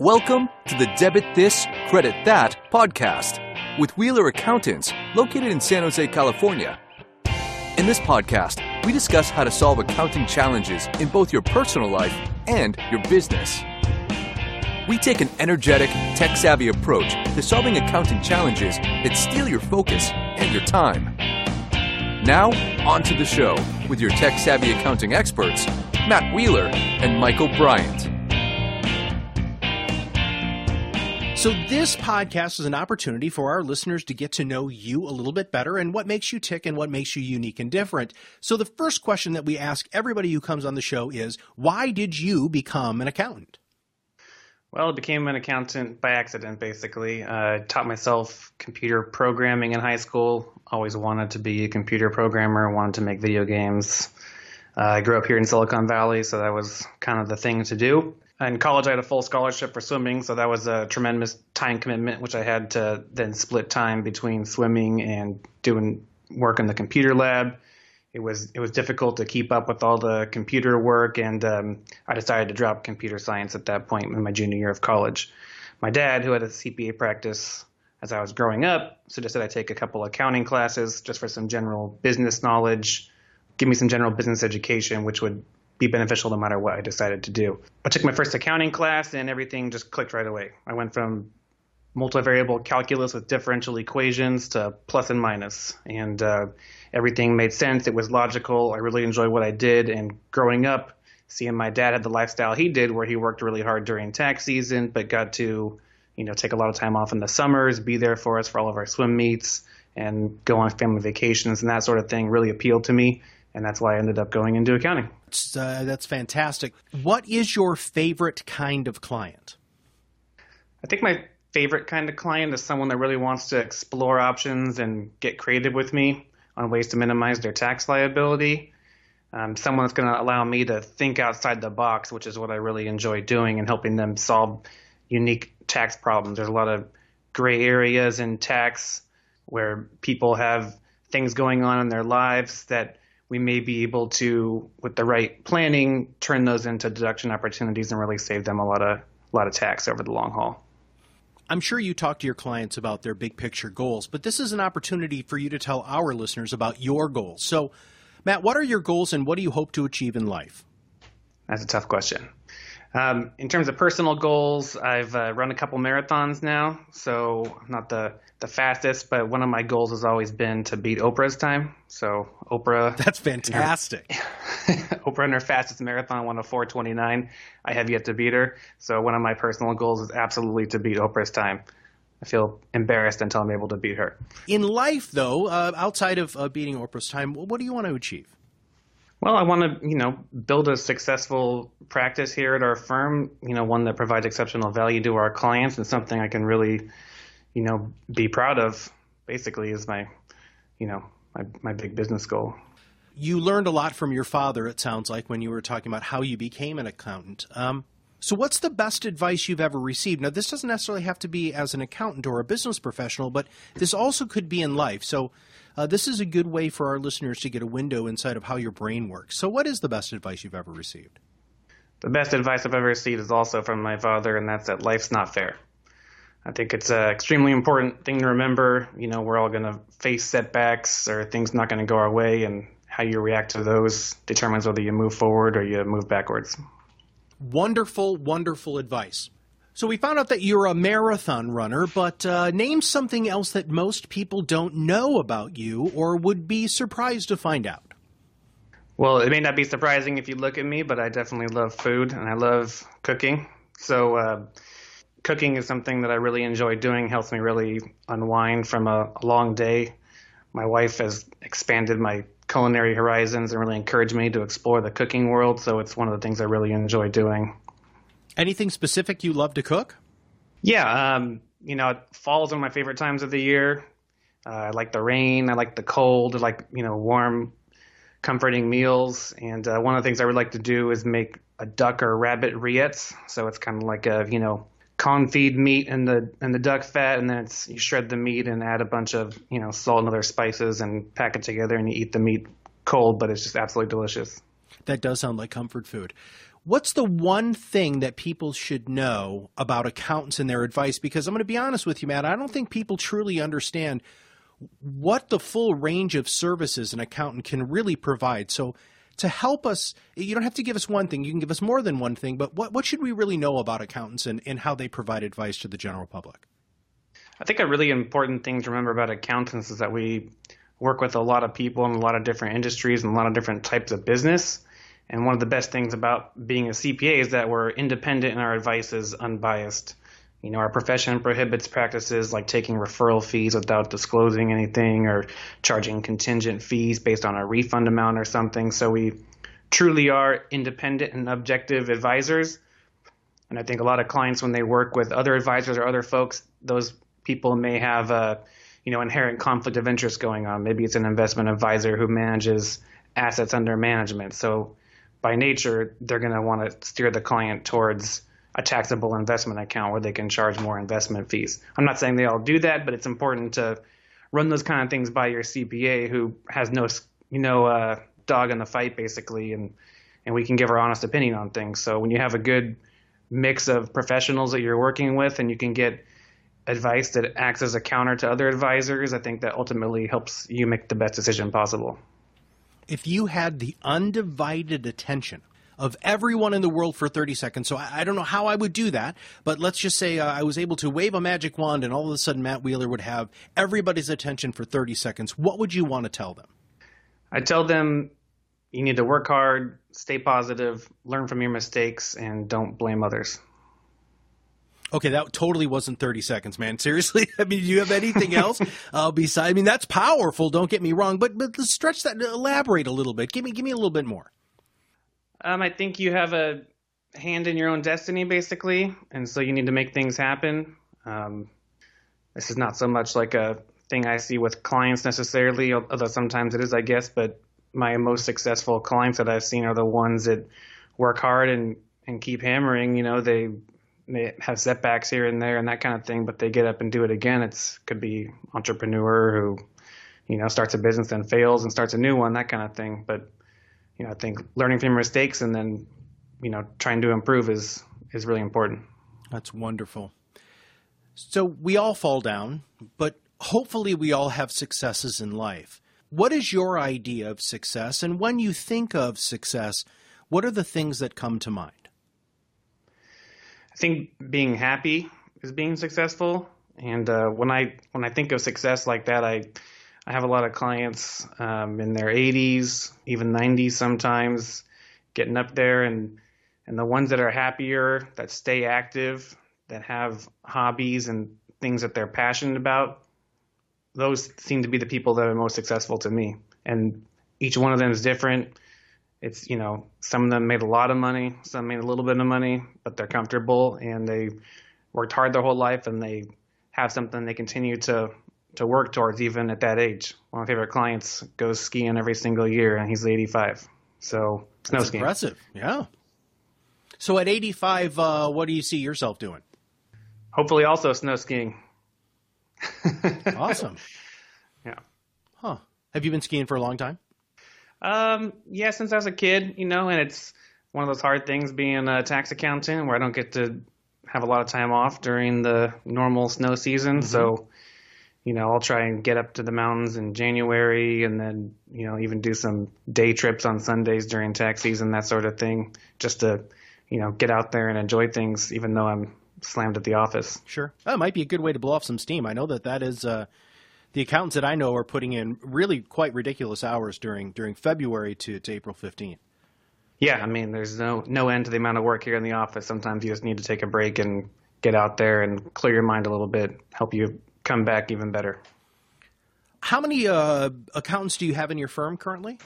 Welcome to the Debit This, Credit That podcast with Wheeler Accountants located in San Jose, California. In this podcast, we discuss how to solve accounting challenges in both your personal life and your business. We take an energetic, tech savvy approach to solving accounting challenges that steal your focus and your time. Now, on to the show with your tech savvy accounting experts, Matt Wheeler and Michael Bryant. So, this podcast is an opportunity for our listeners to get to know you a little bit better and what makes you tick and what makes you unique and different. So, the first question that we ask everybody who comes on the show is why did you become an accountant? Well, I became an accountant by accident, basically. I uh, taught myself computer programming in high school. Always wanted to be a computer programmer, wanted to make video games. Uh, I grew up here in Silicon Valley, so that was kind of the thing to do in college, I had a full scholarship for swimming, so that was a tremendous time commitment, which I had to then split time between swimming and doing work in the computer lab. It was it was difficult to keep up with all the computer work, and um, I decided to drop computer science at that point in my junior year of college. My dad, who had a CPA practice as I was growing up, suggested I take a couple accounting classes just for some general business knowledge, give me some general business education, which would be beneficial no matter what I decided to do. I took my first accounting class and everything just clicked right away. I went from multivariable calculus with differential equations to plus and minus, and uh, everything made sense. It was logical. I really enjoyed what I did. And growing up, seeing my dad had the lifestyle he did, where he worked really hard during tax season, but got to, you know, take a lot of time off in the summers, be there for us for all of our swim meets, and go on family vacations and that sort of thing, really appealed to me and that's why I ended up going into accounting. Uh, that's fantastic. What is your favorite kind of client? I think my favorite kind of client is someone that really wants to explore options and get creative with me on ways to minimize their tax liability. Um, someone that's going to allow me to think outside the box, which is what I really enjoy doing and helping them solve unique tax problems. There's a lot of gray areas in tax where people have things going on in their lives that we may be able to, with the right planning, turn those into deduction opportunities and really save them a lot of a lot of tax over the long haul. I'm sure you talk to your clients about their big picture goals, but this is an opportunity for you to tell our listeners about your goals. So, Matt, what are your goals and what do you hope to achieve in life? That's a tough question. Um, in terms of personal goals, I've uh, run a couple marathons now, so I'm not the the fastest, but one of my goals has always been to beat Oprah's time. So Oprah, that's fantastic. Her, Oprah in her fastest marathon won a 4:29. I have yet to beat her, so one of my personal goals is absolutely to beat Oprah's time. I feel embarrassed until I'm able to beat her. In life, though, uh, outside of uh, beating Oprah's time, what do you want to achieve? Well, I want to, you know, build a successful practice here at our firm, you know, one that provides exceptional value to our clients and something I can really, you know, be proud of basically is my, you know, my, my big business goal. You learned a lot from your father, it sounds like, when you were talking about how you became an accountant. Um, so, what's the best advice you've ever received? Now, this doesn't necessarily have to be as an accountant or a business professional, but this also could be in life. So, uh, this is a good way for our listeners to get a window inside of how your brain works. So, what is the best advice you've ever received? The best advice I've ever received is also from my father, and that's that life's not fair. I think it's an extremely important thing to remember. You know, we're all going to face setbacks or things not going to go our way, and how you react to those determines whether you move forward or you move backwards. Wonderful, wonderful advice. So we found out that you're a marathon runner, but uh, name something else that most people don't know about you or would be surprised to find out. Well, it may not be surprising if you look at me, but I definitely love food and I love cooking. So, uh, cooking is something that I really enjoy doing, helps me really unwind from a, a long day. My wife has expanded my culinary horizons and really encouraged me to explore the cooking world, so it's one of the things I really enjoy doing. Anything specific you love to cook? Yeah, um, you know, fall is one of my favorite times of the year. Uh, I like the rain. I like the cold. I like you know warm, comforting meals. And uh, one of the things I would like to do is make a duck or rabbit rillettes. So it's kind of like a you know confit meat and the and the duck fat, and then it's you shred the meat and add a bunch of you know salt and other spices and pack it together, and you eat the meat cold, but it's just absolutely delicious. That does sound like comfort food. What's the one thing that people should know about accountants and their advice? Because I'm going to be honest with you, Matt, I don't think people truly understand what the full range of services an accountant can really provide. So, to help us, you don't have to give us one thing, you can give us more than one thing, but what, what should we really know about accountants and, and how they provide advice to the general public? I think a really important thing to remember about accountants is that we work with a lot of people in a lot of different industries and a lot of different types of business. And one of the best things about being a CPA is that we're independent and our advice is unbiased. You know, our profession prohibits practices like taking referral fees without disclosing anything or charging contingent fees based on a refund amount or something. So we truly are independent and objective advisors. And I think a lot of clients, when they work with other advisors or other folks, those people may have a you know inherent conflict of interest going on. Maybe it's an investment advisor who manages assets under management. So by nature, they're going to want to steer the client towards a taxable investment account where they can charge more investment fees. I'm not saying they all do that, but it's important to run those kind of things by your CPA who has no you know uh, dog in the fight basically, and and we can give our honest opinion on things. So when you have a good mix of professionals that you're working with, and you can get advice that acts as a counter to other advisors, I think that ultimately helps you make the best decision possible. If you had the undivided attention of everyone in the world for 30 seconds. So I, I don't know how I would do that, but let's just say uh, I was able to wave a magic wand and all of a sudden Matt Wheeler would have everybody's attention for 30 seconds. What would you want to tell them? I tell them you need to work hard, stay positive, learn from your mistakes, and don't blame others. Okay, that totally wasn't 30 seconds, man. Seriously? I mean, do you have anything else uh, besides? I mean, that's powerful. Don't get me wrong, but but stretch that, elaborate a little bit. Give me give me a little bit more. Um, I think you have a hand in your own destiny, basically, and so you need to make things happen. Um, this is not so much like a thing I see with clients necessarily, although sometimes it is, I guess. But my most successful clients that I've seen are the ones that work hard and and keep hammering. You know, they may have setbacks here and there and that kind of thing, but they get up and do it again. It's could be entrepreneur who, you know, starts a business then fails and starts a new one, that kind of thing. But you know, I think learning from your mistakes and then, you know, trying to improve is is really important. That's wonderful. So we all fall down, but hopefully we all have successes in life. What is your idea of success? And when you think of success, what are the things that come to mind? Think being happy is being successful. And uh, when I when I think of success like that, I I have a lot of clients um, in their 80s, even 90s sometimes, getting up there, and and the ones that are happier, that stay active, that have hobbies and things that they're passionate about, those seem to be the people that are most successful to me. And each one of them is different. It's you know some of them made a lot of money, some made a little bit of money, but they're comfortable and they worked hard their whole life and they have something they continue to to work towards even at that age. One of my favorite clients goes skiing every single year, and he's 85. So snow That's skiing. Impressive, yeah. So at 85, uh, what do you see yourself doing? Hopefully, also snow skiing. awesome. Yeah. Huh. Have you been skiing for a long time? Um, yeah, since I was a kid, you know, and it's one of those hard things being a tax accountant where I don't get to have a lot of time off during the normal snow season. Mm-hmm. So you know, I'll try and get up to the mountains in January and then, you know, even do some day trips on Sundays during tax season, that sort of thing, just to, you know, get out there and enjoy things, even though I'm slammed at the office. Sure. That might be a good way to blow off some steam. I know that that is, uh, the accountants that I know are putting in really quite ridiculous hours during during February to, to April 15th. Yeah, I mean, there's no no end to the amount of work here in the office. Sometimes you just need to take a break and get out there and clear your mind a little bit, help you come back even better. How many uh, accountants do you have in your firm currently?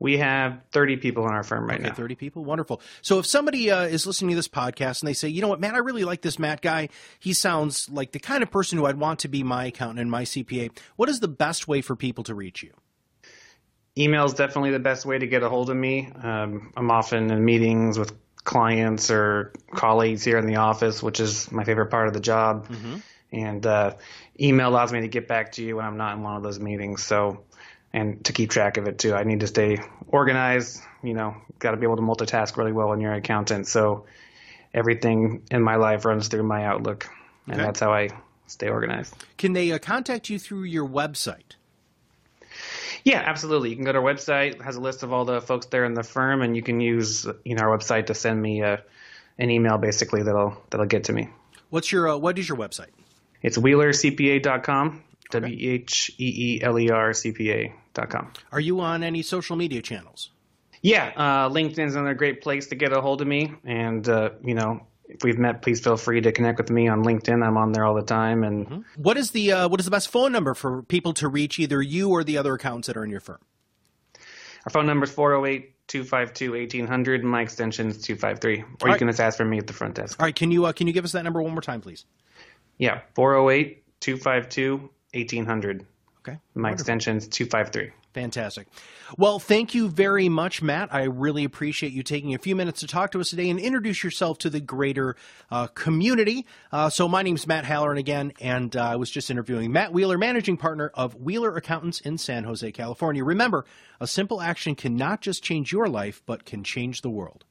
We have 30 people in our firm right okay, now. 30 people. Wonderful. So if somebody uh, is listening to this podcast and they say, you know what, man, I really like this Matt guy. He sounds like the kind of person who I'd want to be my accountant and my CPA. What is the best way for people to reach you? Email is definitely the best way to get a hold of me. Um, I'm often in meetings with clients or colleagues here in the office, which is my favorite part of the job. Mm-hmm and uh, email allows me to get back to you when I'm not in one of those meetings. So, and to keep track of it too. I need to stay organized. You know, got to be able to multitask really well when you're an accountant. So everything in my life runs through my Outlook, and Okay. that's how I stay organized. Can they uh, contact you through your website? Yeah, absolutely. You can go to our website. It has a list of all the folks there in the firm, and you can use you know our website to send me uh, an email basically that'll that'll get to me. What's your uh, what is your website? It's wheelercpa.com. W e h e e l e r c p a dot com. Are you on any social media channels? Yeah, uh, LinkedIn's another great place to get a hold of me. And, uh, you know, if we've met, please feel free to connect with me on LinkedIn. I'm on there all the time. And What is the uh, what is the best phone number for people to reach either you or the other accounts that are in your firm? our phone number is 408 252 1800. My extension is 253. Or you right. can just ask for me at the front desk. All right, can you uh, can you give us that number one more time, please? Yeah, 408 252 1800. Okay, My extension is 253. fantastic. Well, thank you very much, Matt. I really appreciate you taking a few minutes to talk to us today and introduce yourself to the greater uh, community. Uh, so, my name's Matt Halloran again, and uh, I was just interviewing Matt Wheeler, managing partner of Wheeler Accountants in San Jose, California. Remember, a simple action can not just change your life, but can change the world.